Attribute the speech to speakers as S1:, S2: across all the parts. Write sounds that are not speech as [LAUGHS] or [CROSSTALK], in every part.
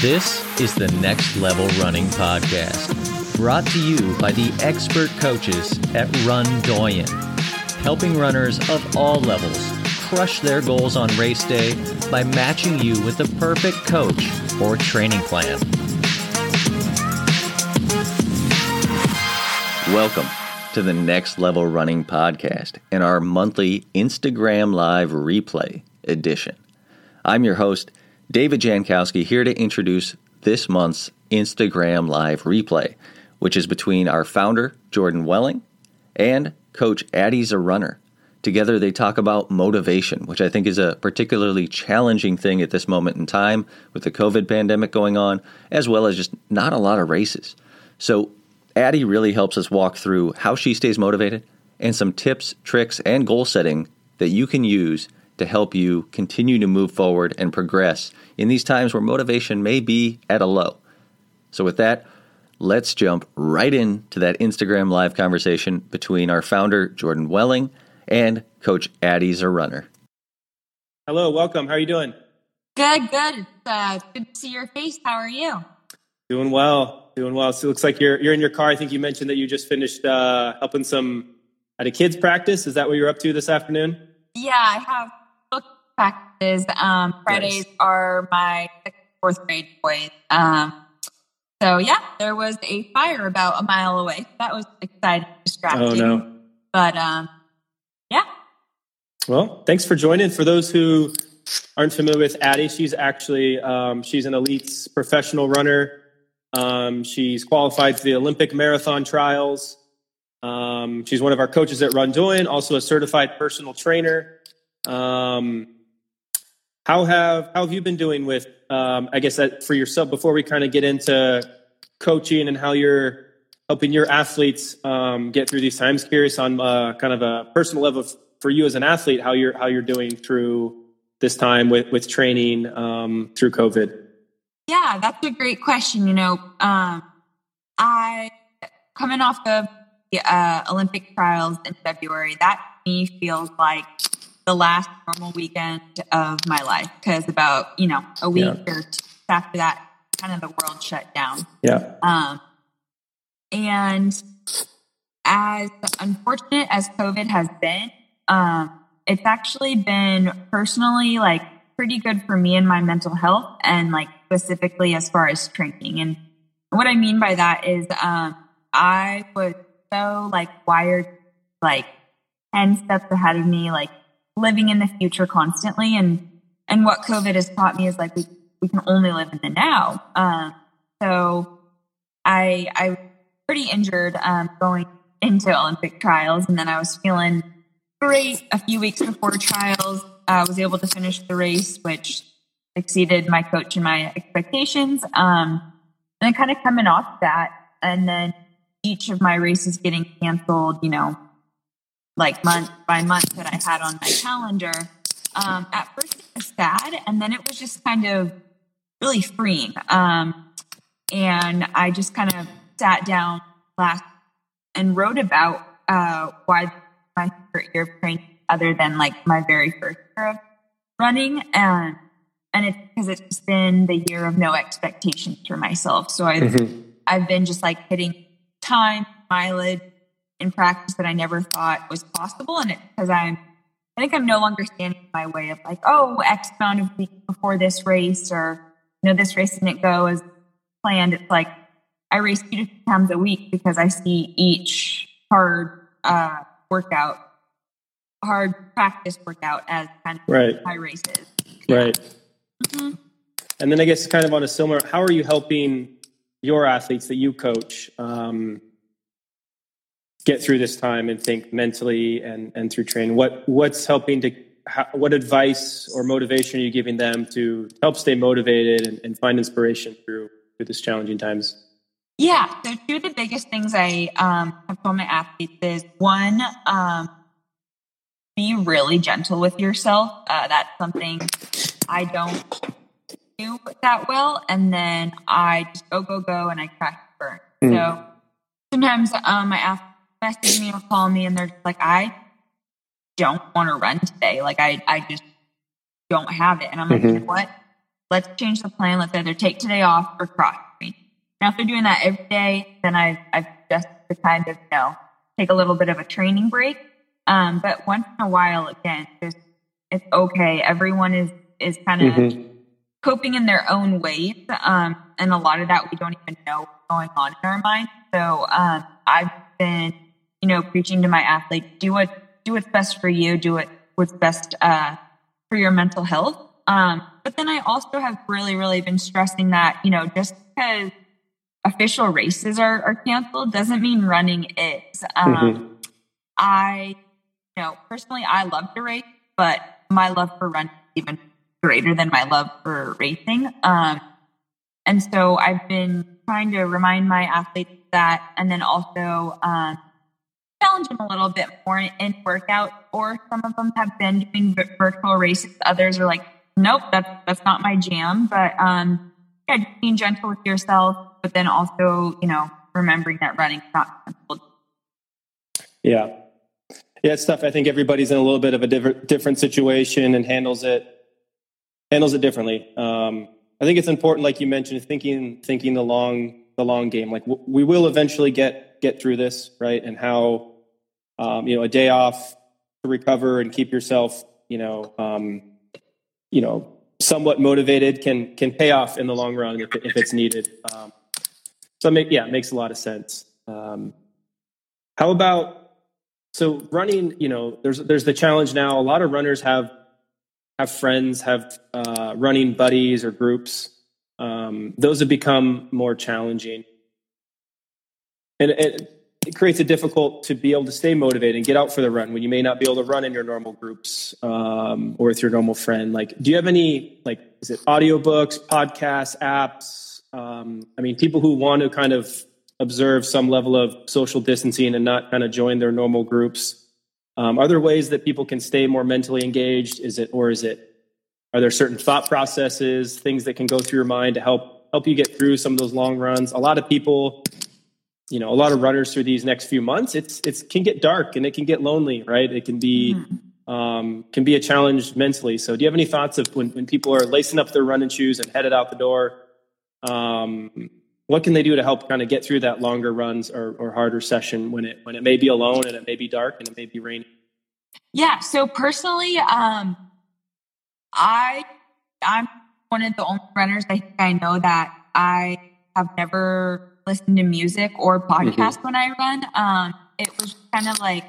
S1: This is the Next Level Running Podcast, brought to you by the expert coaches at Run Doyen, helping runners of all levels crush their goals on race day by matching you with the perfect coach or training plan. Welcome to the Next Level Running Podcast and our monthly Instagram Live replay edition. I'm your host, David Jankowski here to introduce this month's Instagram Live replay, which is between our founder, Jordan Welling, and Coach Addie's a runner. Together, they talk about motivation, which I think is a particularly challenging thing at this moment in time with the COVID pandemic going on, as well as just not a lot of races. So, Addie really helps us walk through how she stays motivated and some tips, tricks, and goal setting that you can use to help you continue to move forward and progress in these times where motivation may be at a low. So, with that, let's jump right into that Instagram live conversation between our founder, Jordan Welling, and Coach Addie's a runner.
S2: Hello, welcome. How are you doing?
S3: Good, good. Uh, good to see your face. How are you?
S2: Doing well, doing well. So it looks like you're you're in your car. I think you mentioned that you just finished uh, helping some at a kids practice. Is that what you're up to this afternoon?
S3: Yeah, I have book practices. Um, Fridays nice. are my fourth grade boys. Um, so yeah, there was a fire about a mile away. That was exciting, distracting.
S2: Oh no!
S3: But um, yeah.
S2: Well, thanks for joining. For those who aren't familiar with Addie, she's actually um, she's an elite professional runner. Um, she's qualified for the Olympic marathon trials. Um, she's one of our coaches at Run Doyen, also a certified personal trainer. Um, how have how have you been doing with? Um, I guess that for yourself before we kind of get into coaching and how you're helping your athletes um, get through these times. Curious on uh, kind of a personal level for you as an athlete, how you're how you're doing through this time with with training um, through COVID.
S3: Yeah, that's a great question. You know, um, I coming off of the uh, Olympic trials in February. That to me feels like the last normal weekend of my life because about you know a week yeah. or two after that, kind of the world shut down.
S2: Yeah.
S3: Um, and as unfortunate as COVID has been, um, it's actually been personally like pretty good for me and my mental health, and like specifically as far as training. And what I mean by that is, um, I was so like wired, like ten steps ahead of me, like living in the future constantly. And, and what COVID has taught me is like, we, we can only live in the now. Um, so I, I was pretty injured, um, going into Olympic trials. And then I was feeling great a few weeks before trials. I was able to finish the race, which exceeded my coach and my expectations. Um, and then kind of coming off that, and then each of my races getting canceled, you know, like month by month that I had on my calendar. Um, at first it was sad, and then it was just kind of really freeing. Um, and I just kind of sat down last and wrote about uh, why my favorite year of training, other than like my very first year of running, and and it's because it's been the year of no expectations for myself. So I've mm-hmm. I've been just like hitting time, mileage, in practice that I never thought was possible. And it's because I'm, I think I'm no longer standing in my way of like, oh, X amount of weeks before this race, or, you know, this race didn't go as planned. It's like I race two to times a week because I see each hard uh, workout, hard practice workout as kind of
S2: right.
S3: my races.
S2: Right. And then I guess kind of on a similar, how are you helping your athletes that you coach? Um, get through this time and think mentally and and through training? What what's helping to how, what advice or motivation are you giving them to help stay motivated and, and find inspiration through through this challenging times?
S3: Yeah. So two of the biggest things i um, have told my athletes is one um, be really gentle with yourself. Uh, that's something i don't do that well and then i just go go go and i crash burn mm. so sometimes um, my athletes message me or call me and they're like, I don't want to run today. Like I, I just don't have it. And I'm like, mm-hmm. you know what? Let's change the plan. Let's either take today off or cross train. Now, if they're doing that every day, then I've, I've just to kind of, you know, take a little bit of a training break. Um, but once in a while, again, just, it's okay. Everyone is, is kind of mm-hmm. coping in their own ways. Um, and a lot of that we don't even know what's going on in our mind. So, um, I've been, you know, preaching to my athletes, do what, do what's best for you, do it what's best, uh, for your mental health. Um, but then I also have really, really been stressing that, you know, just because official races are, are canceled doesn't mean running is. Um, mm-hmm. I, you know, personally, I love to race, but my love for running is even greater than my love for racing. Um, and so I've been trying to remind my athletes that, and then also um, challenge them a little bit more in workout. Or some of them have been doing virtual races. Others are like, nope, that's that's not my jam. But um, yeah, being gentle with yourself, but then also, you know, remembering that running is not canceled.
S2: Yeah. Yeah, it's tough. I think everybody's in a little bit of a different different situation and handles it handles it differently. Um, I think it's important, like you mentioned, thinking thinking the long the long game. Like w- we will eventually get get through this, right? And how um, you know a day off to recover and keep yourself, you know, um, you know, somewhat motivated can can pay off in the long run if, if it's needed. Um, so make, yeah, it makes a lot of sense. Um, how about so running? You know, there's there's the challenge now. A lot of runners have have friends, have uh, running buddies or groups. Um, those have become more challenging, and it, it creates it difficult to be able to stay motivated and get out for the run when you may not be able to run in your normal groups um, or with your normal friend. Like, do you have any like is it audiobooks, podcasts, apps? Um, I mean, people who want to kind of observe some level of social distancing and not kind of join their normal groups. Um, are there ways that people can stay more mentally engaged? Is it or is it are there certain thought processes, things that can go through your mind to help help you get through some of those long runs? A lot of people you know a lot of runners through these next few months it's it can get dark and it can get lonely right it can be mm-hmm. um, can be a challenge mentally so do you have any thoughts of when, when people are lacing up their running shoes and headed out the door um, what can they do to help kind of get through that longer runs or, or harder session when it when it may be alone and it may be dark and it may be raining
S3: yeah so personally um, i i'm one of the only runners i think i know that i have never listened to music or podcast mm-hmm. when I run. Um, it was kind of like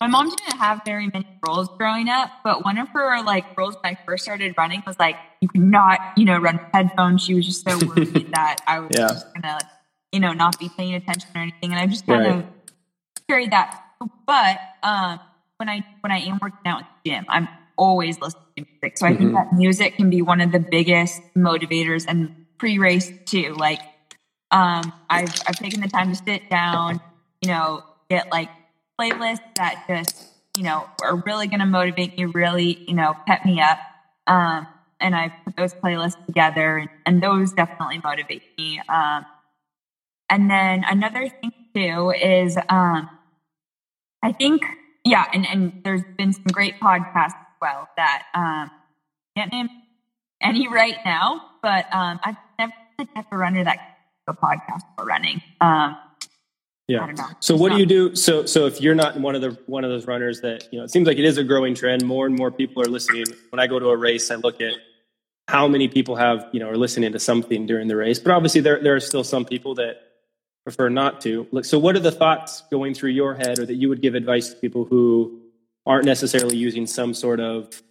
S3: my mom didn't have very many rules growing up, but one of her like rules when I first started running was like you could not, you know, run with headphones. She was just so worried [LAUGHS] that I was yeah. just gonna, you know, not be paying attention or anything. And I just kind right. of carried that. But um, when I when I am working out in the gym, I'm always listening to music. So I mm-hmm. think that music can be one of the biggest motivators and pre-race too. Like um, I've, I've taken the time to sit down, you know, get like playlists that just, you know, are really going to motivate me, really, you know, pep me up. Um, and I put those playlists together and, and those definitely motivate me. Um, and then another thing too is, um, I think, yeah, and, and there's been some great podcasts as well that, um, can't name any right now, but, um, I've never the type of runner that a podcast for running. Um,
S2: yeah. So what do you do? So so if you're not one of the one of those runners that you know, it seems like it is a growing trend. More and more people are listening. When I go to a race, I look at how many people have you know are listening to something during the race. But obviously, there there are still some people that prefer not to. So what are the thoughts going through your head, or that you would give advice to people who aren't necessarily using some sort of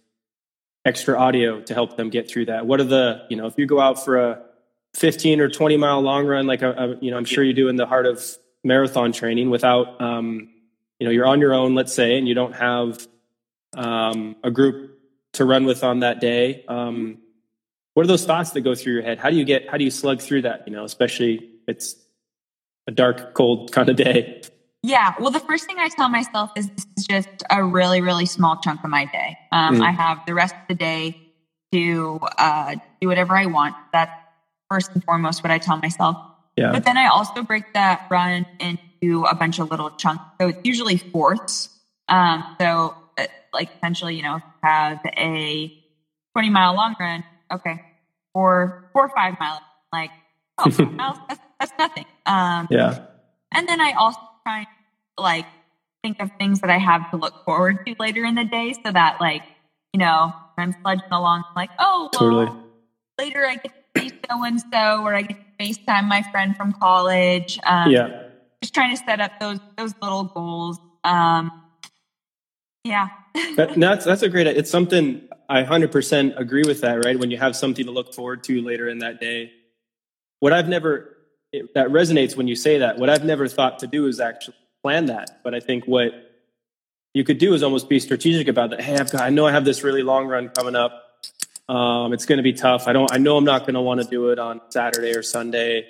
S2: extra audio to help them get through that? What are the you know if you go out for a 15 or 20 mile long run, like a, a, you know, I'm sure you do in the heart of marathon training without, um, you know, you're on your own, let's say, and you don't have um, a group to run with on that day. Um, what are those thoughts that go through your head? How do you get, how do you slug through that? You know, especially if it's a dark, cold [LAUGHS] kind of day.
S3: Yeah. Well, the first thing I tell myself is this is just a really, really small chunk of my day. Um, mm. I have the rest of the day to uh, do whatever I want. That's first and foremost what I tell myself. Yeah. But then I also break that run into a bunch of little chunks. So it's usually fourths. Um, so like essentially, you know, have a 20 mile long run, okay, or four or five miles, like, oh, [LAUGHS] five miles, that's, that's nothing. Um,
S2: yeah.
S3: And then I also try and like think of things that I have to look forward to later in the day so that like, you know, I'm sledging along like, oh, well,
S2: Totally.
S3: later I get see so and so, or I get to FaceTime my friend from college. Um,
S2: Yeah.
S3: Just trying to set up those those little goals. Um, yeah. [LAUGHS]
S2: That, no, that's that's a great. It's something I hundred percent agree with that. Right when you have something to look forward to later in that day. What I've never it, that resonates when you say that. What I've never thought to do is actually plan that. But I think what you could do is almost be strategic about that. Hey, I've got. I know I have this really long run coming up. Um, it's going to be tough. I don't. I know I'm not going to want to do it on Saturday or Sunday.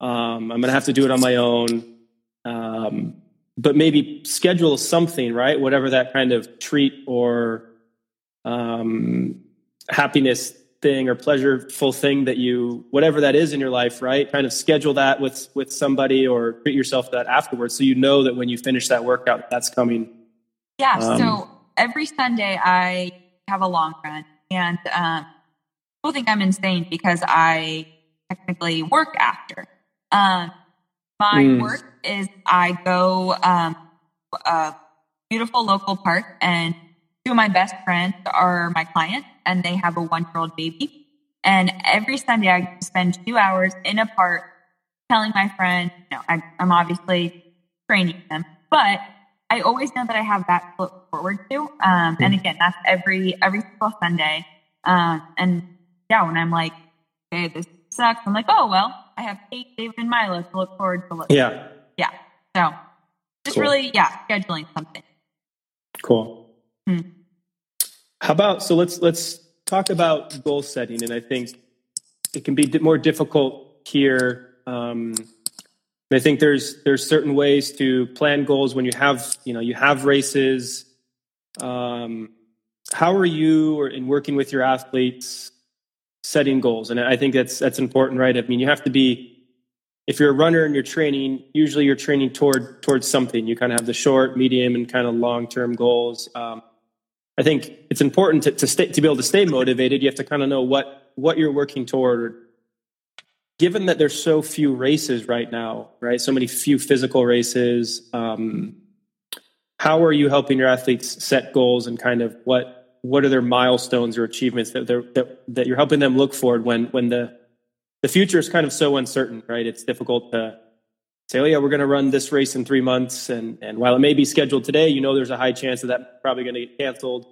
S2: Um, I'm going to have to do it on my own. Um, but maybe schedule something, right? Whatever that kind of treat or um, happiness thing or pleasureful thing that you, whatever that is in your life, right? Kind of schedule that with with somebody or treat yourself that afterwards, so you know that when you finish that workout, that's coming.
S3: Yeah.
S2: Um,
S3: so every Sunday I have a long run, and um, people think I'm insane because I technically work after. Um, my
S2: Mm.
S3: work is I go um, a beautiful local park, and two of my best friends are my clients, and they have a one year old baby. And every Sunday I spend two hours in a park telling my friend, you know, I, I'm obviously training them, but I always know that I have that to look forward to. Um, and again, that's every every single Sunday. Um, and yeah, when I'm like, okay, this sucks, I'm like, oh well, I have Kate, David, and Milo to look forward to. Look.
S2: Yeah,
S3: yeah. So just
S2: Cool.
S3: really, yeah, scheduling something.
S2: cool.
S3: Hmm.
S2: How about so? Let's let's talk about goal setting, and I think it can be more difficult here. Um, I think there's there's certain ways to plan goals when you have you know you have races. Um, how are you or in working with your athletes setting goals? And I think that's that's important, right? I mean, you have to be if you're a runner and you're training. Usually, you're training toward towards something. You kind of have the short, medium, and kind of long term goals. Um, I think it's important to, to stay to be able to stay motivated. You have to kind of know what what you're working toward. Given that there's so few races right now, right? So many few physical races. Um, how are you helping your athletes set goals and kind of what what are their milestones or achievements that they're that, that you're helping them look forward when when the the future is kind of so uncertain, right? It's difficult to say, oh yeah, we're going to run this race in three months, and and while it may be scheduled today, you know there's a high chance that that's probably going to get canceled.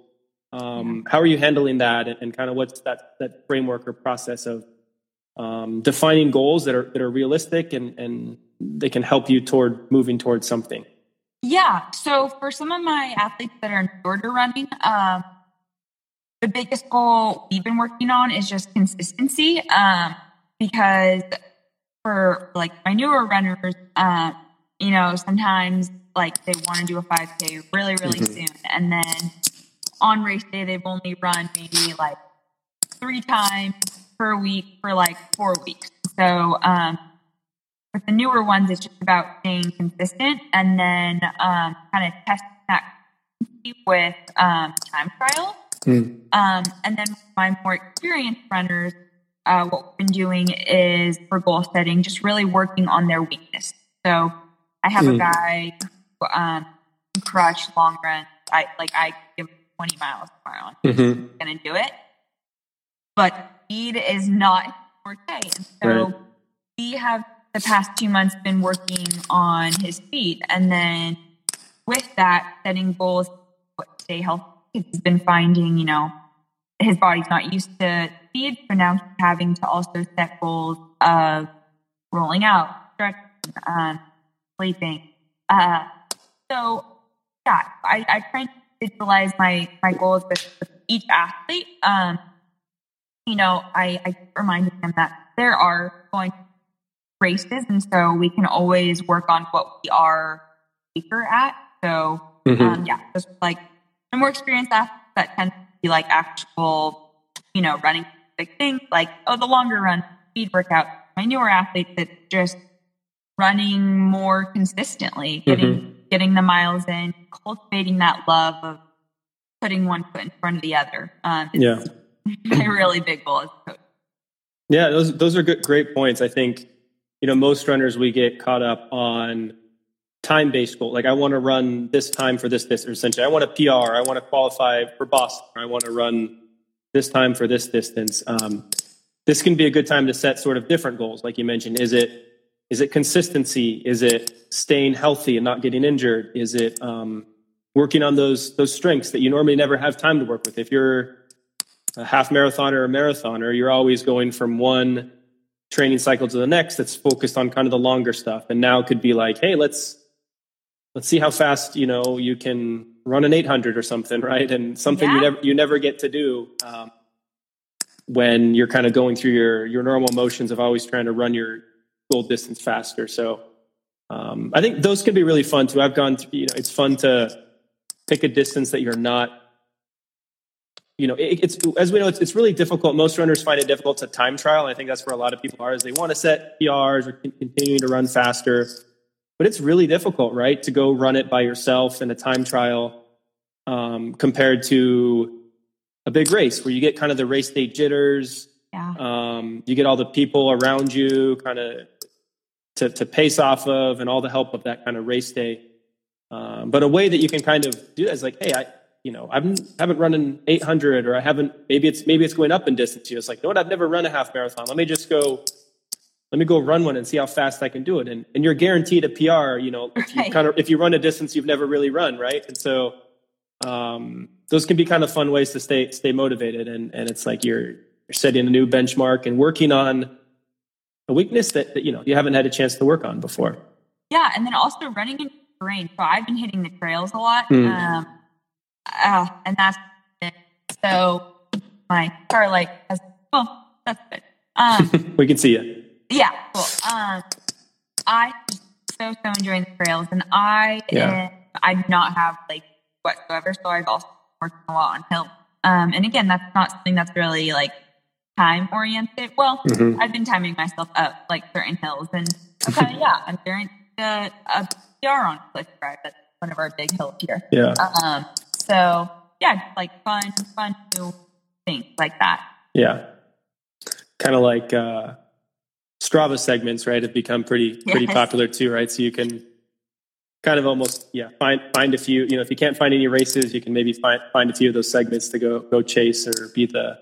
S2: Um, how are you handling that, and, and kind of what's that that framework or process of um, defining goals that are that are realistic and and they can help you toward moving towards something?
S3: Yeah. So for some of my athletes that are in shorter running, um, the biggest goal we've been working on is just consistency. Um, because for like my newer runners, um, you know, sometimes like they want to do a 5K really, really
S2: Mhm.
S3: soon. And then on race day, they've only run maybe like three times per week for like four weeks. So, um, with the newer ones, it's just about staying consistent and then um, kind of testing that with um, time trials. Um, and then my more experienced runners, uh, what we've been doing is for goal setting, just really working on their weakness. So I have a
S2: Hmm.
S3: guy who um, can crush long runs. I like I give him 20 miles tomorrow. and
S2: Mm-hmm.
S3: he's going to do it, but speed is not forte. So
S2: Right.
S3: we have the past two months been working on his speed, and then with that, setting goals to stay healthy. He's been finding, you know, his body's not used to speed, so now he's having to also set goals of rolling out, stretching, um, sleeping. Uh, so yeah, I, I try to visualize my my goals with, with each athlete. Um, you know, I, I reminded them that there are going to be races, and so we can always work on what we are weaker at. So
S2: Mhm.
S3: um, yeah, just like the more experienced athletes that tend to be like actual, you know, running big things, like oh, the longer run, speed workout. My newer athletes that just running more consistently, getting getting the miles in, cultivating that love of putting one foot in front of the other. Um,
S2: yeah, [LAUGHS]
S3: a really big goal.
S2: Yeah, those those are good, great points. I think you know most runners we get caught up on time based goal. Like I want to run this time for this distance. Essentially, I want a PR. I want to qualify for Boston. I want to run this time for this distance. Um, this can be a good time to set sort of different goals, like you mentioned. Is it is it consistency? Is it staying healthy and not getting injured? Is it um, working on those those strengths that you normally never have time to work with? If you're a half marathoner or a marathoner, you're always going from one training cycle to the next that's focused on kind of the longer stuff. And now it could be like, hey, let's let's see how fast you know you can run an 800 or something, [LAUGHS] right? And something yeah. you never you never get to do um, when you're kind of going through your your normal motions of always trying to run your goal distance faster. So um, I think those can be really fun too. I've gone, through, you know, it's fun to pick a distance that you're not you know, it, it's as we know, it's, it's really difficult. Most runners find it difficult to time trial. I think that's where a lot of people are, is they want to set PRs or continuing to run faster, but it's really difficult, right, to go run it by yourself in a time trial um, compared to a big race where you get kind of the race day jitters.
S3: Yeah.
S2: Um, you get all the people around you, kind of to, to pace off of, and all the help of that kind of race day. Um, but a way that you can kind of do that is like, hey, I you know, I haven't, run an 800 or I haven't, maybe it's, maybe it's going up in distance. You know, it's like, what? I've never run a half marathon. Let me just go, let me go run one and see how fast I can do it. And, and you're guaranteed a PR, you know, if you kind of, if you run a distance you've never really run, right? And so, um, those can be kind of fun ways to stay, stay motivated. And, and it's like you're, you're setting a new benchmark and working on a weakness that, that, you know, you haven't had a chance to work on before.
S3: Yeah. And then also running in terrain. So I've been hitting the trails a lot. Mm. Um, uh, and that's it. So my car like has, well, that's good.
S2: Um, [LAUGHS] we can see you.
S3: Yeah, cool. Um, I so so enjoying the trails, and I yeah. I do not have like whatsoever. So I've also worked a lot on hills. Um, and again, that's not something that's really like time oriented. Well, mm-hmm. I've been timing myself up like certain hills, and okay, [LAUGHS] yeah, I'm doing a, a PR on Cliff Drive. That's one of our big hills here.
S2: Yeah.
S3: Um, so yeah, like fun, fun new things like that.
S2: Yeah. Kind of like uh, Strava segments, right? Have become pretty pretty yes. popular too, right? So you can kind of almost yeah find find a few. You know, if you can't find any races, you can maybe find find a few of those segments to go go chase or be the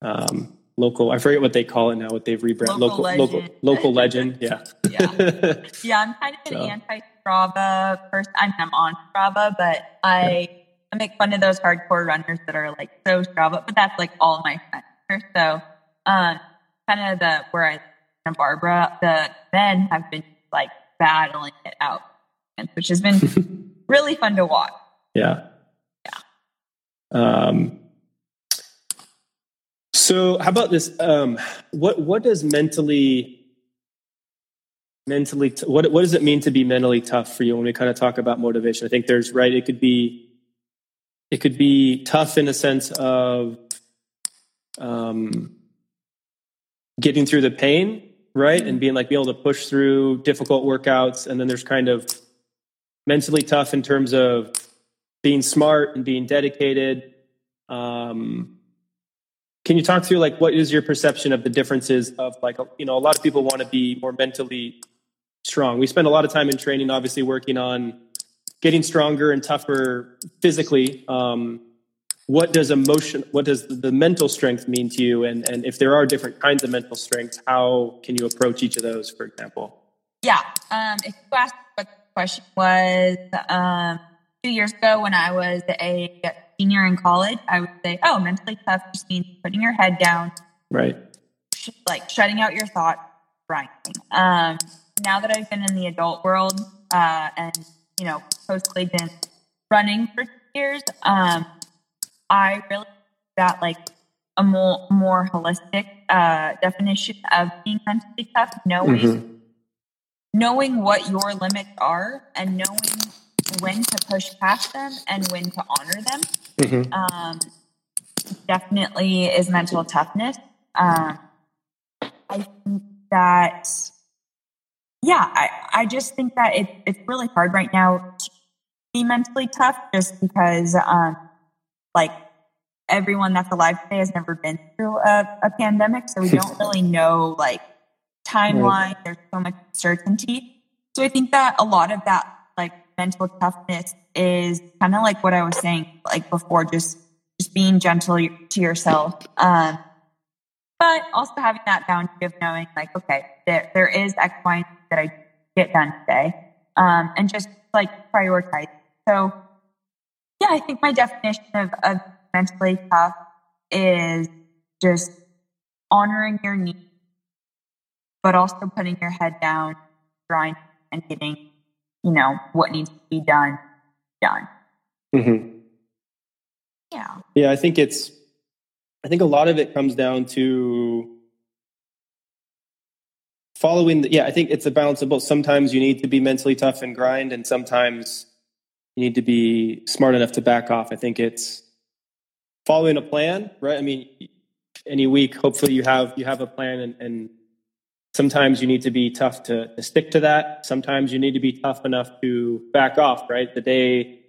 S2: um, local. I forget what they call it now. What they've rebranded
S3: local local
S2: local, local legend. [LAUGHS] Yeah.
S3: yeah. [LAUGHS] Yeah. I'm kind of an so. anti Strava person. I'm, I'm on Strava, but I. Yeah I make fun of those hardcore runners that are like so Strava, but that's like all my friends. So, um, kind of the where I and Barbara, the men have been like battling it out, which has been [LAUGHS] really fun to watch.
S2: Yeah.
S3: Yeah.
S2: Um, so how about this? Um, what, what does mentally, mentally, t- what, what does it mean to be mentally tough for you when we kind of talk about motivation? I think there's right. It could be, it could be tough in a sense of um, getting through the pain, right? And being like, be able to push through difficult workouts. And then there's kind of mentally tough in terms of being smart and being dedicated. Um, can you talk through like what is your perception of the differences of like you know a lot of people want to be more mentally strong we spend a lot of time in training obviously working on getting stronger and tougher physically. Um, what does emotion, what does the mental strength mean to you? And, and if there are different kinds of mental strength, how can you approach each of those, for example?
S3: Yeah. Um, if you asked what the question was um, two years ago when I was a senior in college, I would say, oh, mentally tough just means putting your head down.
S2: Right.
S3: Like shutting out your thoughts, grinding. Um, now that I've been in the adult world uh, and you know, postly been running for years, um, I really got like a more more holistic uh, definition of being mentally tough, knowing mm-hmm. knowing what your limits are and knowing when to push past them and when to honor them. Mm-hmm. Um, definitely is mental toughness. Um, I think that yeah, I, I just think that it, it's really hard right now to be mentally tough just because um, like everyone that's alive today has never been through a, a pandemic. So we [LAUGHS] don't really know like timeline. Right. There's so much uncertainty. So I think that a lot of that like mental toughness is kind of like what I was saying like before, just just being gentle to yourself. Um, but also having that boundary of knowing like, okay, there, there is X, Y, that I get done today. Um, and just like prioritize. So yeah, I think my definition of, of mentally tough is just honoring your needs, but also putting your head down, grind and getting, you know, what needs to be done, done.
S2: Mm-hmm.
S3: Yeah.
S2: Yeah, I think it's I think a lot of it comes down to following the, yeah, I think it's a balance of both. Sometimes you need to be mentally tough and grind, and sometimes you need to be smart enough to back off. I think it's following a plan, right? I mean, any week, hopefully you have you have a plan and, and sometimes you need to be tough to, to stick to that. Sometimes you need to be tough enough to back off, right? The day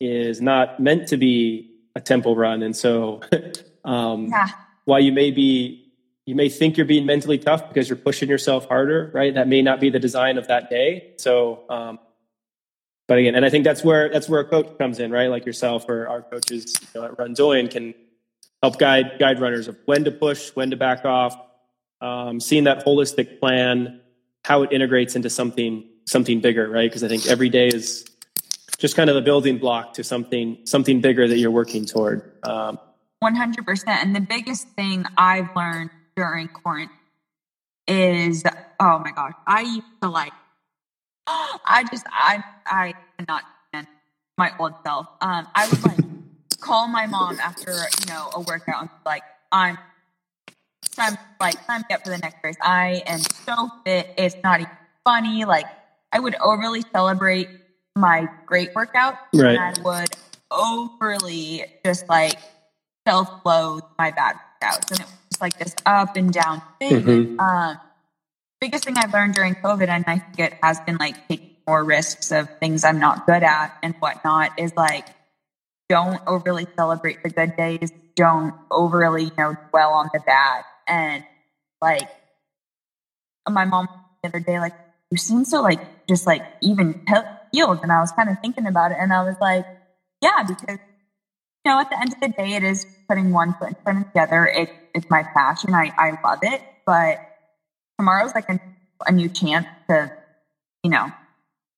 S2: is not meant to be a tempo run. And so [LAUGHS] Um, yeah. While you may be, you may think you're being mentally tough because you're pushing yourself harder, right? That may not be the design of that day. So, um, but again, and I think that's where that's where a coach comes in, right? Like yourself or our coaches you know, at Run Doyen can help guide guide runners of when to push, when to back off, um, seeing that holistic plan, how it integrates into something something bigger, right? Because I think every day is just kind of a building block to something something bigger that you're working toward. Um,
S3: 100%. And the biggest thing I've learned during quarantine is, oh my gosh, I used to like, [GASPS] I just, I, I cannot stand my old self. Um, I would like call my mom after, you know, a workout and be like, I'm time, like, time to get for the next race. I am so fit. It's not even funny. Like, I would overly celebrate my great workout.
S2: Right.
S3: And I would overly just like self-loathe my bad workouts. And it was like this up and down thing. Mm-hmm. Um, biggest thing I've learned during COVID, and I think it has been like taking more risks of things I'm not good at and whatnot, is like don't overly celebrate the good days. Don't overly, you know, dwell on the bad. And like my mom the other day, like, you seem so like just like even healed. And I was kind of thinking about it and I was like, yeah, because know, at the end of the day, it is putting one foot in front of the other. It, it's my passion. I, I love it. But tomorrow's like a, a new chance to, you know,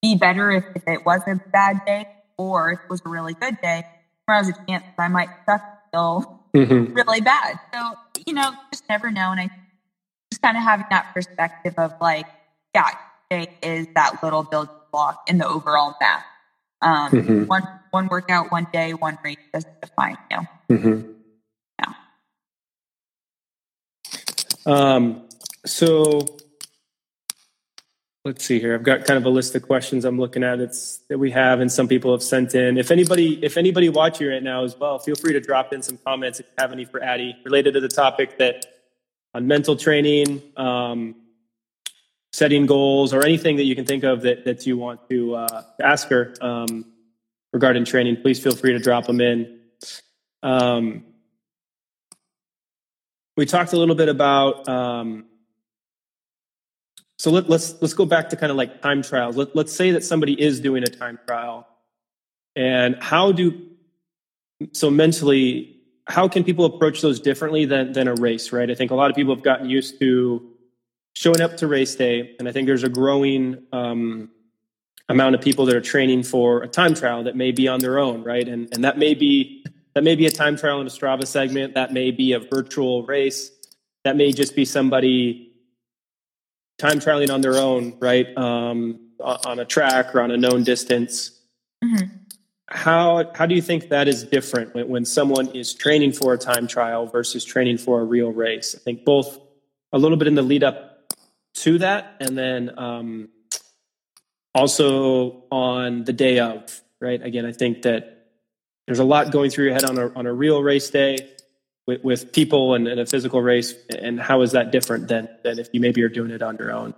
S3: be better if, if it was a bad day or if it was a really good day. Tomorrow's a chance that I might suck feel mm-hmm. really bad. So, you know, just never know. And I just kind of having that perspective of like, yeah, today is that little building block in the overall map. Um, mm-hmm. One one workout, one day, one race doesn't define you. Mm-hmm.
S2: Yeah. Um, so let's see here. I've got kind of a list of questions I'm looking at. It's that we have, and some people have sent in. If anybody, if anybody watching right now as well, feel free to drop in some comments if you have any for Addie related to the topic that on mental training. Um, setting goals or anything that you can think of that, that you want to uh, ask her um, regarding training, please feel free to drop them in. Um, we talked a little bit about um, so let, us let's, let's go back to kind of like time trials. Let, let's say that somebody is doing a time trial, and how do so mentally how can people approach those differently than than a race? Right. I think a lot of people have gotten used to showing up to race day, and I think there's a growing um, amount of people that are training for a time trial that may be on their own, right? And and that may be that may be a time trial in a Strava segment, that may be a virtual race, that may just be somebody time trialing on their own, right? Um, on a track or on a known distance. Mm-hmm. How how do you think that is different when, when someone is training for a time trial versus training for a real race? I think both a little bit in the lead up to that, and then um, also on the day of. Right. Again, I think that there's a lot going through your head on a on a real race day with, with people and, and a physical race. And how is that different than than if you maybe are doing it on your own?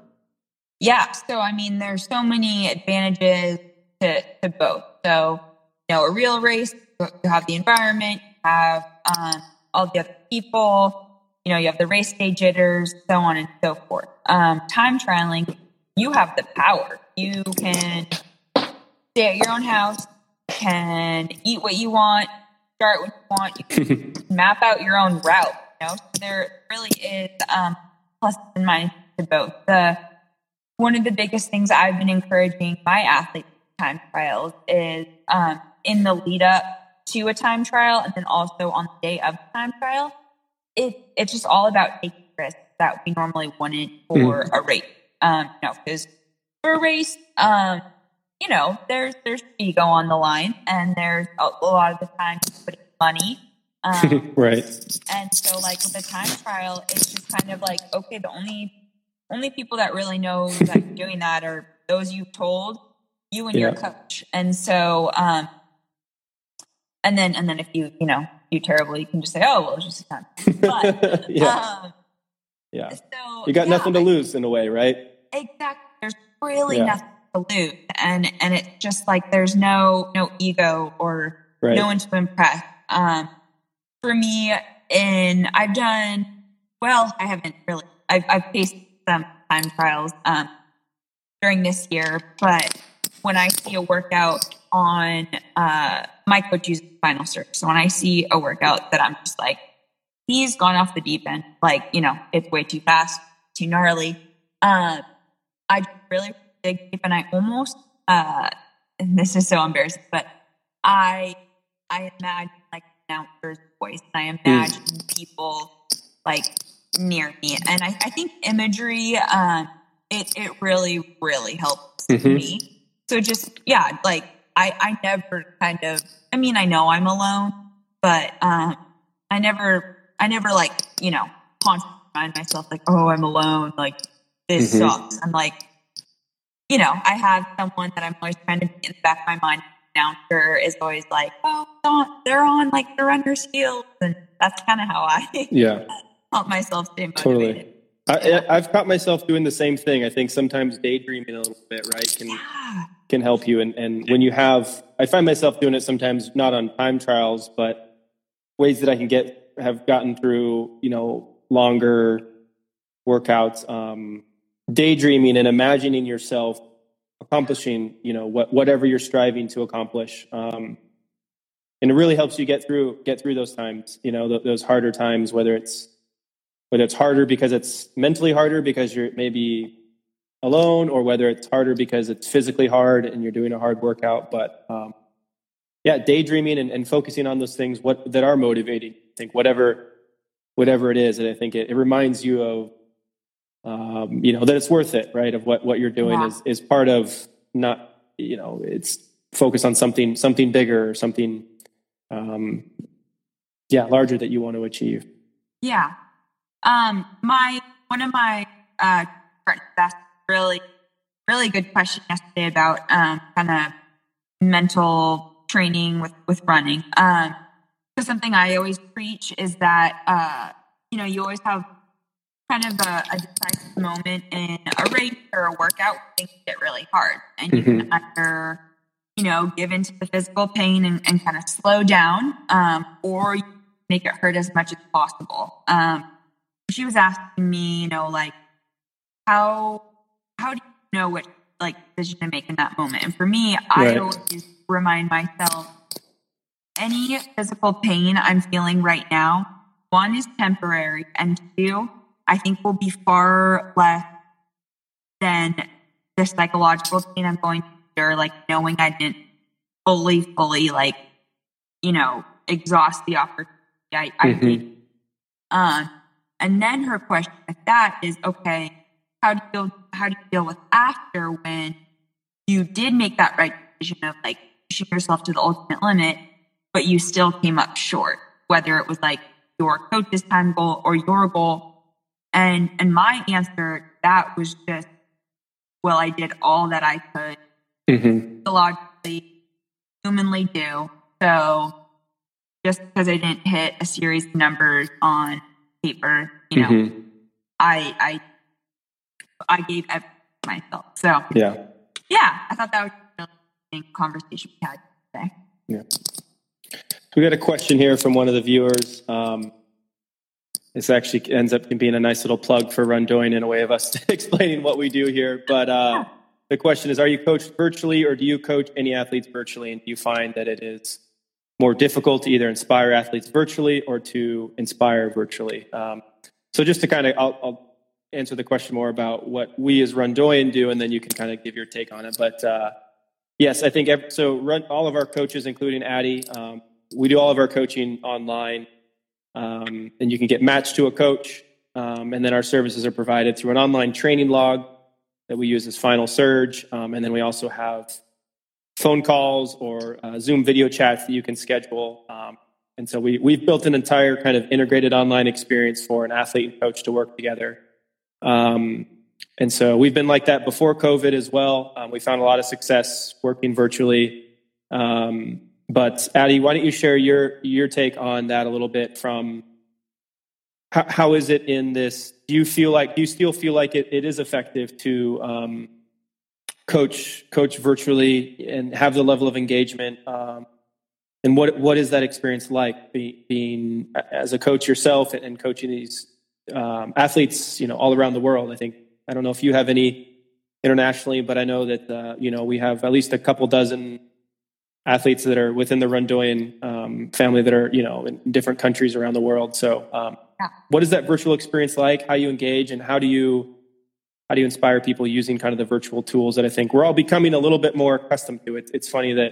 S3: Yeah. So I mean, there's so many advantages to to both. So you know, a real race, you have the environment, you have um, all the other people, you know, you have the race day jitters, so on and so forth. Um, time trialing, you have the power. You can stay at your own house, can eat what you want, start what you want, you can [LAUGHS] map out your own route. You know, so there really is um, and minus to both. The one of the biggest things I've been encouraging my athletes time trials is um, in the lead up to a time trial and then also on the day of the time trial. It, it's just all about taking risks that we normally wouldn't for mm. a race. Um, you know, because for a race, um, you know, there's there's ego on the line, and there's a, a lot of the time putting money. [LAUGHS]
S2: Um, right.
S3: And so, like with the time trial, it's just kind of like, okay, the only only people that really know that you're doing that are those you've told, you and yeah. your coach. And so, um, and then and then if you you know do terribly, you can just say, oh well, it's just a time. But, [LAUGHS]
S2: yeah. Um, yeah. So you got yeah, nothing to lose in a way, right?
S3: Exactly. There's really yeah. nothing to lose, and and it's just like there's no no ego or right. no one to impress. Um, for me, and I've done well. I haven't really. I've I've faced some time trials um, during this year, but when I see a workout on uh, my coach uses Final Surge, so when I see a workout that I'm just like, he's gone off the deep end, like you know, it's way too fast, too gnarly. Uh, I really dig deep, and I almost, uh, and this is so embarrassing, but I, I imagine like announcer's voice, and I imagine mm. people like near me. And I, I think imagery, um, it, it really, really helps mm-hmm. me. So just, yeah, like I, I never kind of, I mean, I know I'm alone, but, um, I never, I never like, you know, constantly remind myself like, oh, I'm alone. Like this mm-hmm. sucks. I'm like, you know, I have someone that I'm always trying to be in the back of my mind. Announcer is always like, oh, they're on like the runner's field. And that's kind of how I
S2: yeah [LAUGHS]
S3: help myself stay motivated.
S2: Totally. I, have caught myself doing the same thing. I think sometimes daydreaming a little bit, right, can yeah. Can help you. And and when you have, I find myself doing it sometimes not on time trials, but ways that I can get have gotten through, you know, longer workouts, um, daydreaming and imagining yourself accomplishing, you know, what whatever you're striving to accomplish. Um, and it really helps you get through get through those times, you know, th- those harder times, whether it's whether it's harder because it's mentally harder because you're maybe alone or whether it's harder because it's physically hard and you're doing a hard workout but um, yeah daydreaming and, and, focusing on those things what that are motivating i think whatever whatever it is and i think it, it reminds you of um, you know that it's worth it right of what what you're doing yeah. is is part of not you know it's focus on something something bigger or something um yeah larger that you want to achieve
S3: yeah um, my one of my uh, asked really really good question yesterday about um, kind of mental training with with running. Um, so something I always preach is that uh, you know you always have kind of a, a decisive moment in a race or a workout things get really hard, and you mm-hmm. can either you know give into the physical pain and, and kind of slow down, um, or make it hurt as much as possible. Um, she was asking me, you know, like how how do you know what like decision to make in that moment? And for me, right. I always remind myself any physical pain I'm feeling right now, one is temporary, and two, I think will be far less than the psychological pain I'm going through, like knowing I didn't fully, fully like, you know, exhaust the opportunity I, mm-hmm. I. Um, and then her question with that is, okay, how do you how do you deal with after when you did make that right decision of like pushing yourself to the ultimate limit, but you still came up short, whether it was like your coach's time goal or your goal. And and my answer that was just, well, I did all that I could mm-hmm. logically, humanly do. So just because I didn't hit a series of numbers on paper, you know, mm-hmm. I I I gave everything myself. So
S2: yeah,
S3: yeah, I thought that was a really conversation we had today.
S2: Yeah. We got a question here from one of the viewers. Um, this actually ends up being a nice little plug for Run Doyen in a way of us [LAUGHS] explaining what we do here. But uh, the question is, are you coached virtually or do you coach any athletes virtually? And do you find that it is more difficult to either inspire athletes virtually or to inspire virtually? Um, so just to kind of, I'll, I'll, answer the question more about what we as Run Doyen do, and then you can kind of give your take on it. But uh, yes, I think every, so. Run all of our coaches, including Addie, um, we do all of our coaching online, um, and you can get matched to a coach. Um, and then our services are provided through an online training log that we use as Final Surge, um, and then we also have phone calls or uh, Zoom video chats that you can schedule. Um, and so we, we've built an entire kind of integrated online experience for an athlete and coach to work together. Um, and so we've been like that before COVID as well. Um, we found a lot of success working virtually. Um, but Addie, why don't you share your your take on that a little bit from how, how is it in this? Do you feel like do you still feel like it, it is effective to um, coach coach virtually and have the level of engagement? Um, and what what is that experience like be, being as a coach yourself and coaching these um, athletes, you know, all around the world? I think I don't know if you have any internationally, but I know that uh, you know we have at least a couple dozen athletes that are within the Run Doyen um, family that are you know in different countries around the world. So, um, yeah. what is that virtual experience like? How you engage, and how do you how do you inspire people using kind of the virtual tools that I think we're all becoming a little bit more accustomed to? It, it's funny that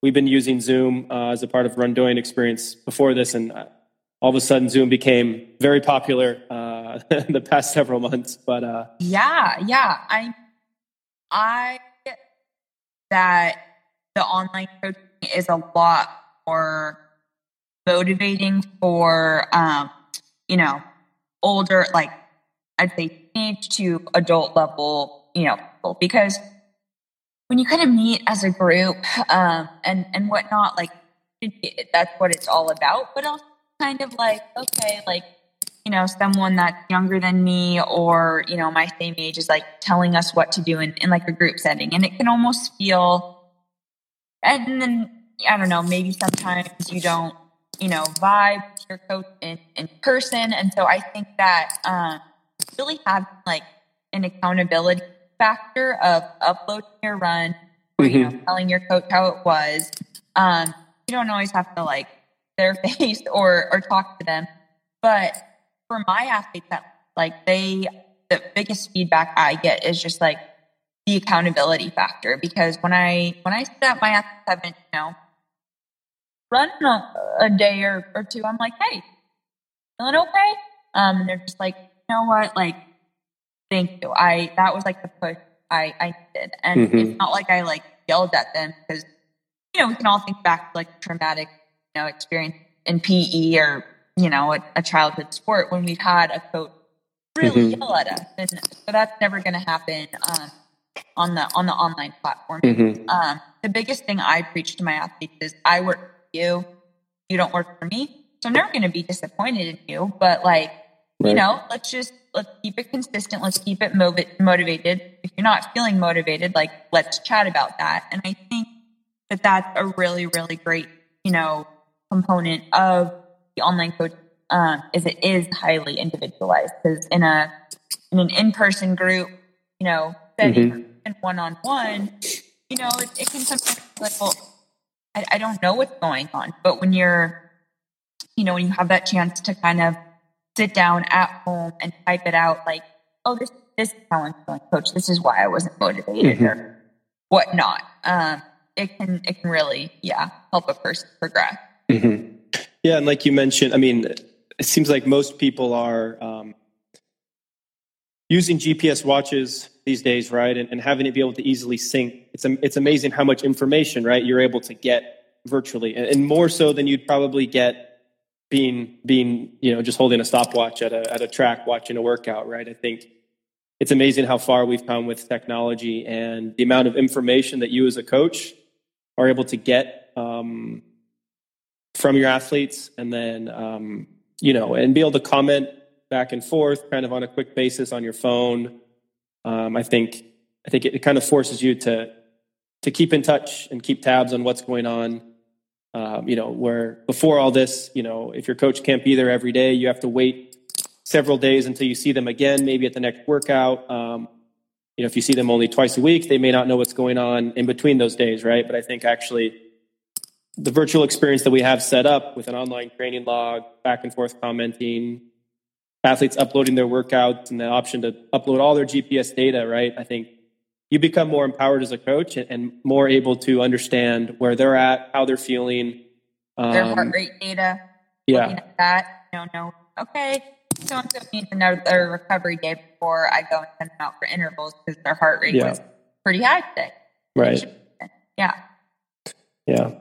S2: we've been using Zoom uh, as a part of Run Doyen experience before this, and uh, all of a sudden Zoom became very popular uh, [LAUGHS] the past several months. But uh,
S3: yeah, yeah, I I that the online coaching is a lot more motivating for, um, you know, older, like I'd say teenage to adult level, you know, people. because when you kind of meet as a group um, and and whatnot, like that's what it's all about. But also kind of like okay, like you know, someone that's younger than me or you know my same age is like telling us what to do in, in like a group setting, and it can almost feel and then I don't know, maybe sometimes you don't, you know, vibe with your coach in, in person. And so I think that um, really having like an accountability factor of uploading your run, mm-hmm. you know, mm-hmm. telling your coach how it was. Um, you don't always have to like their [LAUGHS] face or or talk to them, but for my athletes, that like they, the biggest feedback I get is just like the accountability factor because when I when I set my athletes haven't you know run a, a day or, or two, I'm like, hey, feeling okay? Um, and they're just like, you know what, like, thank you. I that was like the push I I did, and mm-hmm. it's not like I like yelled at them because you know we can all think back to like traumatic know experience in PE or you know a, a childhood sport when we've had a coach really mm-hmm. yell at us, and so that's never going to happen. Um, on the on the online platform. Mm-hmm. Um, the biggest thing I preach to my athletes is I work for you, you don't work for me. So I'm never going to be disappointed in you, but like right. you know, let's just let's keep it consistent. Let's keep it motiv- motivated. If you're not feeling motivated, like let's chat about that. And I think that that's a really really great you know component of the online coach um, is it is highly individualized because in a in an in person group, you know, setting mm-hmm and one on one, you know, it, it, can sometimes be like, well, I, I don't know what's going on. But when you're, you know, when you have that chance to kind of sit down at home and type it out, like, oh, this this is how I'm feeling, coach. This is why I wasn't motivated mm-hmm. or whatnot. Um, it can it can really, yeah, help a person progress.
S2: Mm-hmm. Yeah, and like you mentioned, I mean, it seems like most people are um, using GPS watches these days, right? And, and having it be able to easily sync. It's, it's amazing how much information, right, you're able to get virtually, and, and more so than you'd probably get being being you know just holding a stopwatch at a at a track watching a workout, right? I think it's amazing how far we've come with technology and the amount of information that you as a coach are able to get um, from your athletes, and then um, you know, and be able to comment back and forth, kind of on a quick basis on your phone. Um, I think I think it, it, kind of forces you to to keep in touch and keep tabs on what's going on. Um, you know, where before all this, you know, if your coach can't be there every day, you have to wait several days until you see them again, maybe at the next workout. Um, you know, if you see them only twice a week, they may not know what's going on in between those days, right? But I think actually the virtual experience that we have set up with an online training log, back and forth commenting, athletes uploading their workouts, and the option to upload all their GPS data, right? I think you become more empowered as a coach and more able to understand where they're at, how they're feeling.
S3: Um, their heart rate data.
S2: Yeah.
S3: that, you know, know, okay, so and so needs another recovery day before I go and send them out for intervals because their heart rate yeah. was pretty high today.
S2: Right.
S3: Yeah.
S2: Yeah.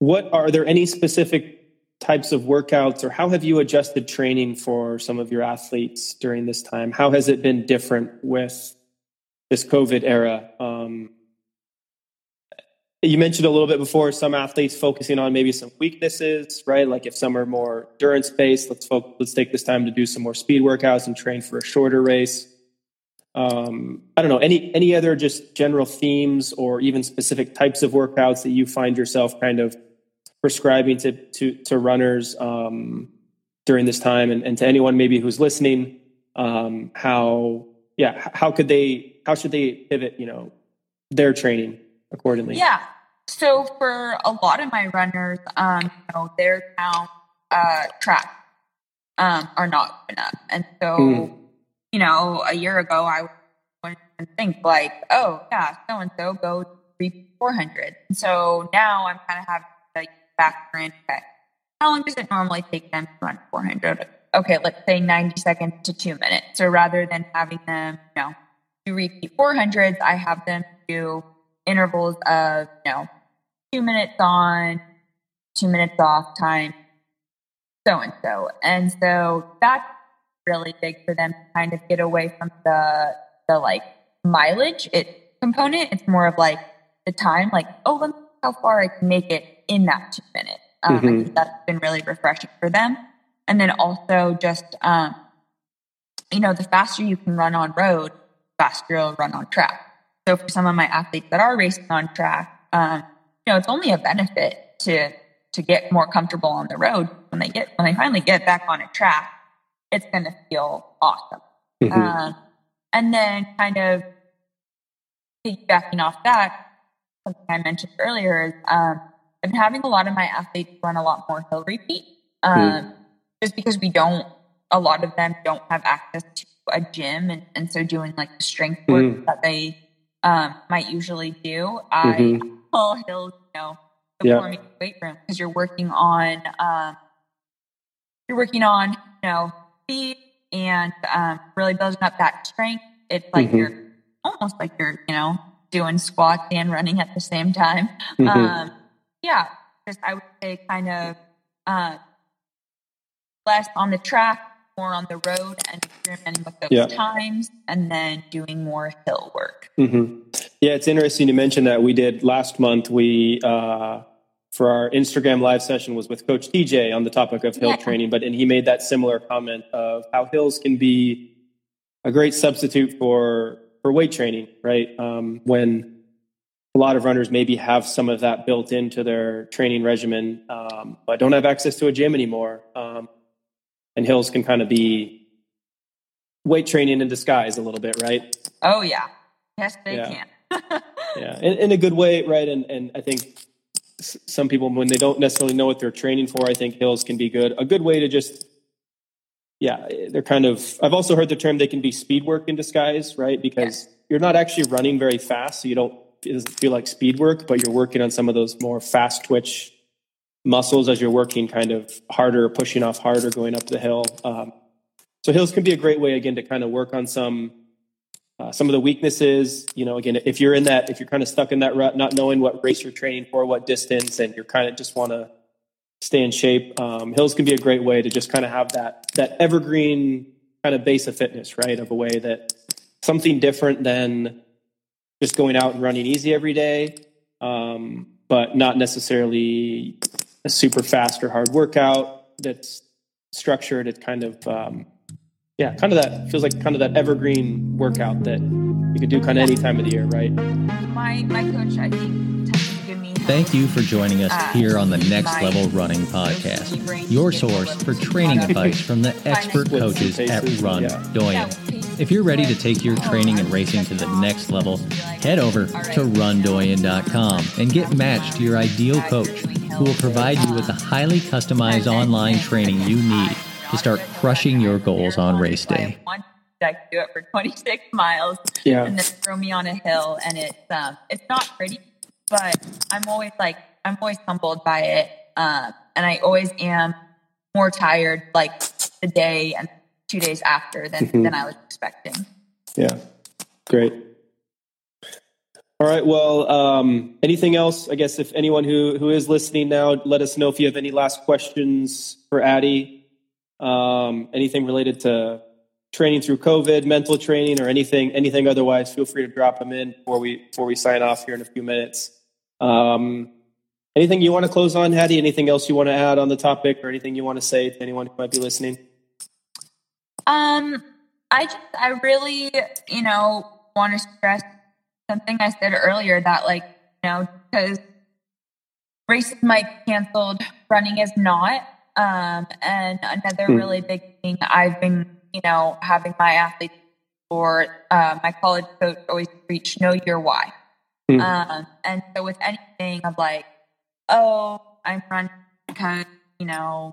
S2: What are there any specific types of workouts or how have you adjusted training for some of your athletes during this time? How has it been different with this COVID era? Um, you mentioned a little bit before some athletes focusing on maybe some weaknesses, right? Like if some are more endurance based, let's let's take this time to do some more speed workouts and train for a shorter race. Um, I don't know any any other just general themes or even specific types of workouts that you find yourself kind of prescribing to to to runners um, during this time, and, and to anyone maybe who's listening, um, how yeah how could they how should they pivot you know their training accordingly?
S3: Yeah. So for a lot of my runners, um, you know, their now uh, track um, are not enough, and so mm. you know, a year ago I wouldn't think like, oh yeah, so and so go three four hundred. So now I'm kind of having factor in. Okay, how long does it normally take them to run four hundred? Okay, let's say ninety seconds to two minutes. So rather than having them, you know, do repeat four hundreds, I have them do intervals of, you know, two minutes on, two minutes off time, so and so. And so that's really big for them to kind of get away from the the like mileage it component. It's more of like the time, like, oh, let me how far I can make it in that two minutes. Um, mm-hmm. I think that's been really refreshing for them. And then also just, um, you know, the faster you can run on road, faster you'll run on track. So for some of my athletes that are racing on track, um, you know, it's only a benefit to to get more comfortable on the road when they get when they finally get back on a track. It's going to feel awesome. Mm-hmm. Um, and then kind of piggybacking off that, something I mentioned earlier is um, I've been having a lot of my athletes run a lot more hill repeat, um, mm. just because we don't. A lot of them don't have access to a gym, and, and so doing like the strength work mm. that they um, might usually do. Mm-hmm. I call hills, you know, performing yeah. weight room because you're working on um, you're working on you know speed and um, really building up that strength. It's like mm-hmm. you're almost like you're you know doing squats and running at the same time. Mm-hmm. Um, yeah, just I would say kind of uh, less on the track, more on the road and experimenting with those yeah. times and then doing more hill work.
S2: Mm-hmm. Yeah, it's interesting to mention that we did last month. We, uh, for our Instagram live session was with Coach TJ on the topic of hill yeah. training, but and he made that similar comment of how hills can be a great substitute for for weight training, right? Um, when lot of runners maybe have some of that built into their training regimen, um, but don't have access to a gym anymore. Um, and hills can kind of be weight training in disguise a little bit, right?
S3: Oh yeah, yes they
S2: yeah. can. [LAUGHS] yeah, in, in, a good way, right? And and I think some people when they don't necessarily know what they're training for, I think hills can be good. A good way to just yeah, they're kind of. I've also heard the term they can be speed work in disguise, right? Because you're not actually running very fast, so you don't. It doesn't feel like speed work, but you're working on some of those more fast twitch muscles as you're working kind of harder, pushing off harder, going up the hill. Um, so hills can be a great way again to kind of work on some uh, some of the weaknesses. You know, again, if you're in that, if you're kind of stuck in that rut, not knowing what race you're training for, what distance, and you're kind of just want to stay in shape, um, hills can be a great way to just kind of have that that evergreen kind of base of fitness, right? Of a way that something different than just going out and running easy every day, um, but not necessarily a super fast or hard workout that's structured. It's kind of, um, yeah, kind of that feels like kind of that evergreen workout that you can do kind of any time of the year, right?
S3: My my coach, I think, tends to give me
S1: Thank you for joining us here on the Next Level Running Podcast, your source for training advice from the expert coaches at Run Doyen. If you're ready to take your training and racing to the next level, head over to rundoyen.com and get matched to your ideal coach who will provide you with the highly customized online training you need to start crushing your goals on race day.
S3: I could do it for 26 miles
S2: Yeah.
S3: and then throw me on a hill and it's um it's not pretty but I'm always like I'm always humbled by it um and I always am more tired like the day and two days after than
S2: Mhm.
S3: than I was expecting.
S2: Yeah. Great. All right. Well, um, anything else? I guess if anyone who, who is listening now, let us know if you have any last questions for Addie. Um, anything related to training through COVID, mental training, or anything anything otherwise, feel free to drop them in before we before we sign off here in a few minutes. Um, anything you want to close on, Addie? Anything else you want to add on the topic, or anything you want to say to anyone who might be listening?
S3: Um, I just, I really, you know, want to stress something I said earlier that, like, you know, because races might be canceled, running is not. Um, and another
S2: Hmm.
S3: really big thing I've been, you know, having my athletes or uh, my college coach always preach know your why.
S2: Hmm.
S3: Um, and so with anything of like, oh, I'm running because, you know,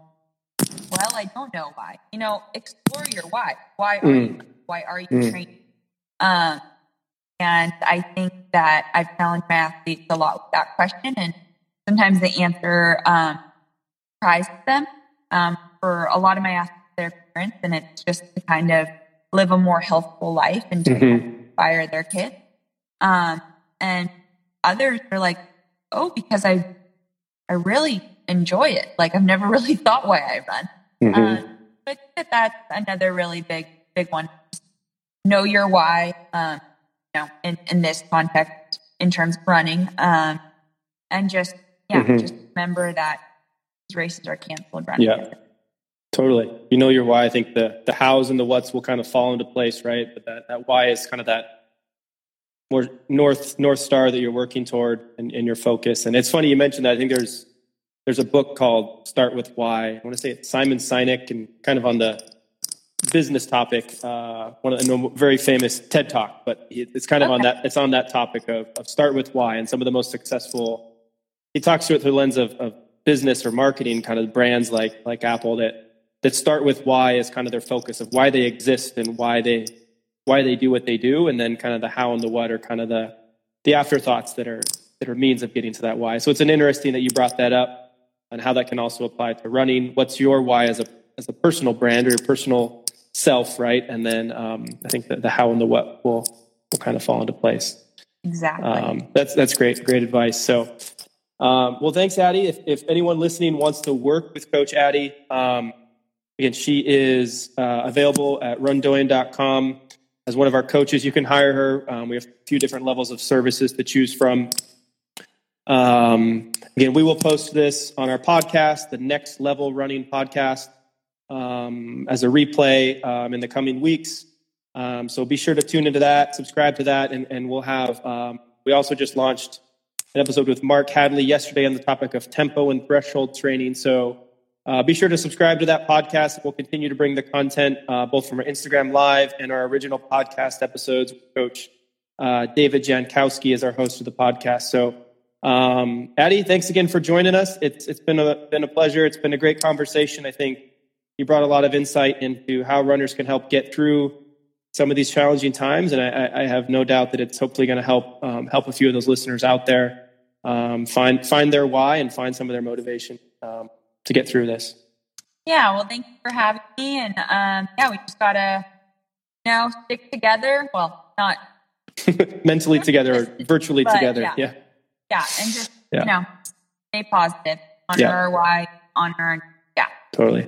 S3: well, I don't know why. You know, explore your why. Why are
S2: Mm.
S3: you? Why are you
S2: Mm.
S3: training? Um, and I think that I've challenged my athletes a lot with that question, and sometimes the answer um, surprises them. Um, for a lot of my athletes, their parents, and it's just to kind of live a more healthful life and to
S2: Mhm.
S3: inspire their kids. Um, and others are like, oh, because I, I really enjoy it. Like I've never [LAUGHS] really thought why I run.
S2: Mhm.
S3: Um, but I think that that's another really big, big one. Know your why. Um, you know, in, in this context, in terms of running, um, and just yeah,
S2: Mhm.
S3: just remember that races are canceled. Running.
S2: Yeah. Totally. You know your why. I think the the hows and the whats will kind of fall into place, right? But that, that why is kind of that more north north star that you're working toward and, and your focus. And it's funny you mentioned that. I think there's there's a book called Start with Why. I want to say it's Simon Sinek and kind of on the business topic. Uh, one of the very famous TED Talk, but it's kind of on that. It's on that topic of, of start with why and some of the most successful. He talks through it through the lens of, of business or marketing, kind of brands like like Apple that that start with why as kind of their focus of why they exist and why they why they do what they do, and then kind of the how and the what are kind of the the afterthoughts that are that are means of getting to that why. So it's an interesting that you brought that up and how that can also apply to running. What's your why as a as a personal brand or your personal self, right? And then um, I think that the how and the what will will kind of fall into place.
S3: Exactly.
S2: Um, that's that's great, great advice. So, um, well, thanks, Addie. If, if anyone listening wants to work with Coach Addie, um, again, she is uh, available at rundoyen.com as one of our coaches. You can hire her. Um, we have a few different levels of services to choose from. Um, again, we will post this on our podcast, the Next Level Running Podcast, um, as a replay um, in the coming weeks. Um, so be sure to tune into that, subscribe to that, and, and we'll have. Um, we also just launched an episode with Mark Hadley yesterday on the topic of tempo and threshold training. So uh, be sure to subscribe to that podcast. We'll continue to bring the content uh, both from our Instagram Live and our original podcast episodes. Coach uh, David Jankowski is our host of the podcast. So, um, Addie, thanks again for joining us. It's it's been a been a pleasure. It's been a great conversation. I think you brought a lot of insight into how runners can help get through some of these challenging times, and I, I have no doubt that it's hopefully going to help um, help a few of those listeners out there um, find find their why and find some of their motivation um, to get through this.
S3: Yeah, well, thank you for having me. And um, yeah, we just gotta, you know, stick together. Well, not [LAUGHS]
S2: mentally together or virtually [LAUGHS]
S3: But,
S2: together.
S3: yeah.
S2: Yeah.
S3: Yeah, and just
S2: Yeah.
S3: you know, stay positive, honor
S2: Yeah.
S3: our why, honor, yeah.
S2: totally.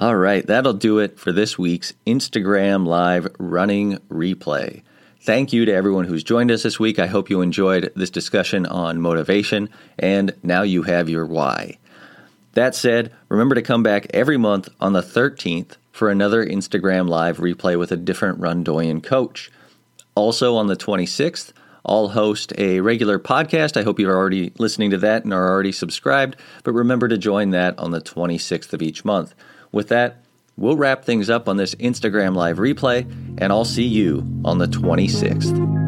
S1: All right, that'll do it for this week's Instagram Live running replay. Thank you to everyone who's joined us this week. I hope you enjoyed this discussion on motivation, and now you have your why. That said, remember to come back every month on the 13th for another Instagram Live replay with a different Run Doyen coach. Also on the 26th, I'll host a regular podcast. I hope you're already listening to that and are already subscribed, but remember to join that on the 26th of each month. With that, we'll wrap things up on this Instagram live replay, and I'll see you on the 26th.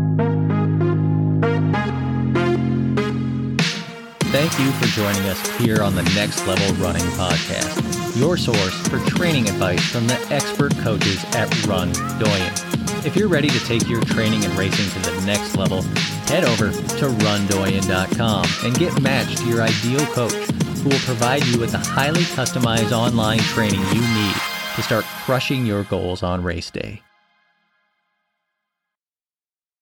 S1: Thank you for joining us here on the Next Level Running Podcast, your source for training advice from the expert coaches at Run Doyen. If you're ready to take your training and racing to the next level, head over to rundoyen.com and get matched to your ideal coach who will provide you with the highly customized online training you need to start crushing your goals on race day.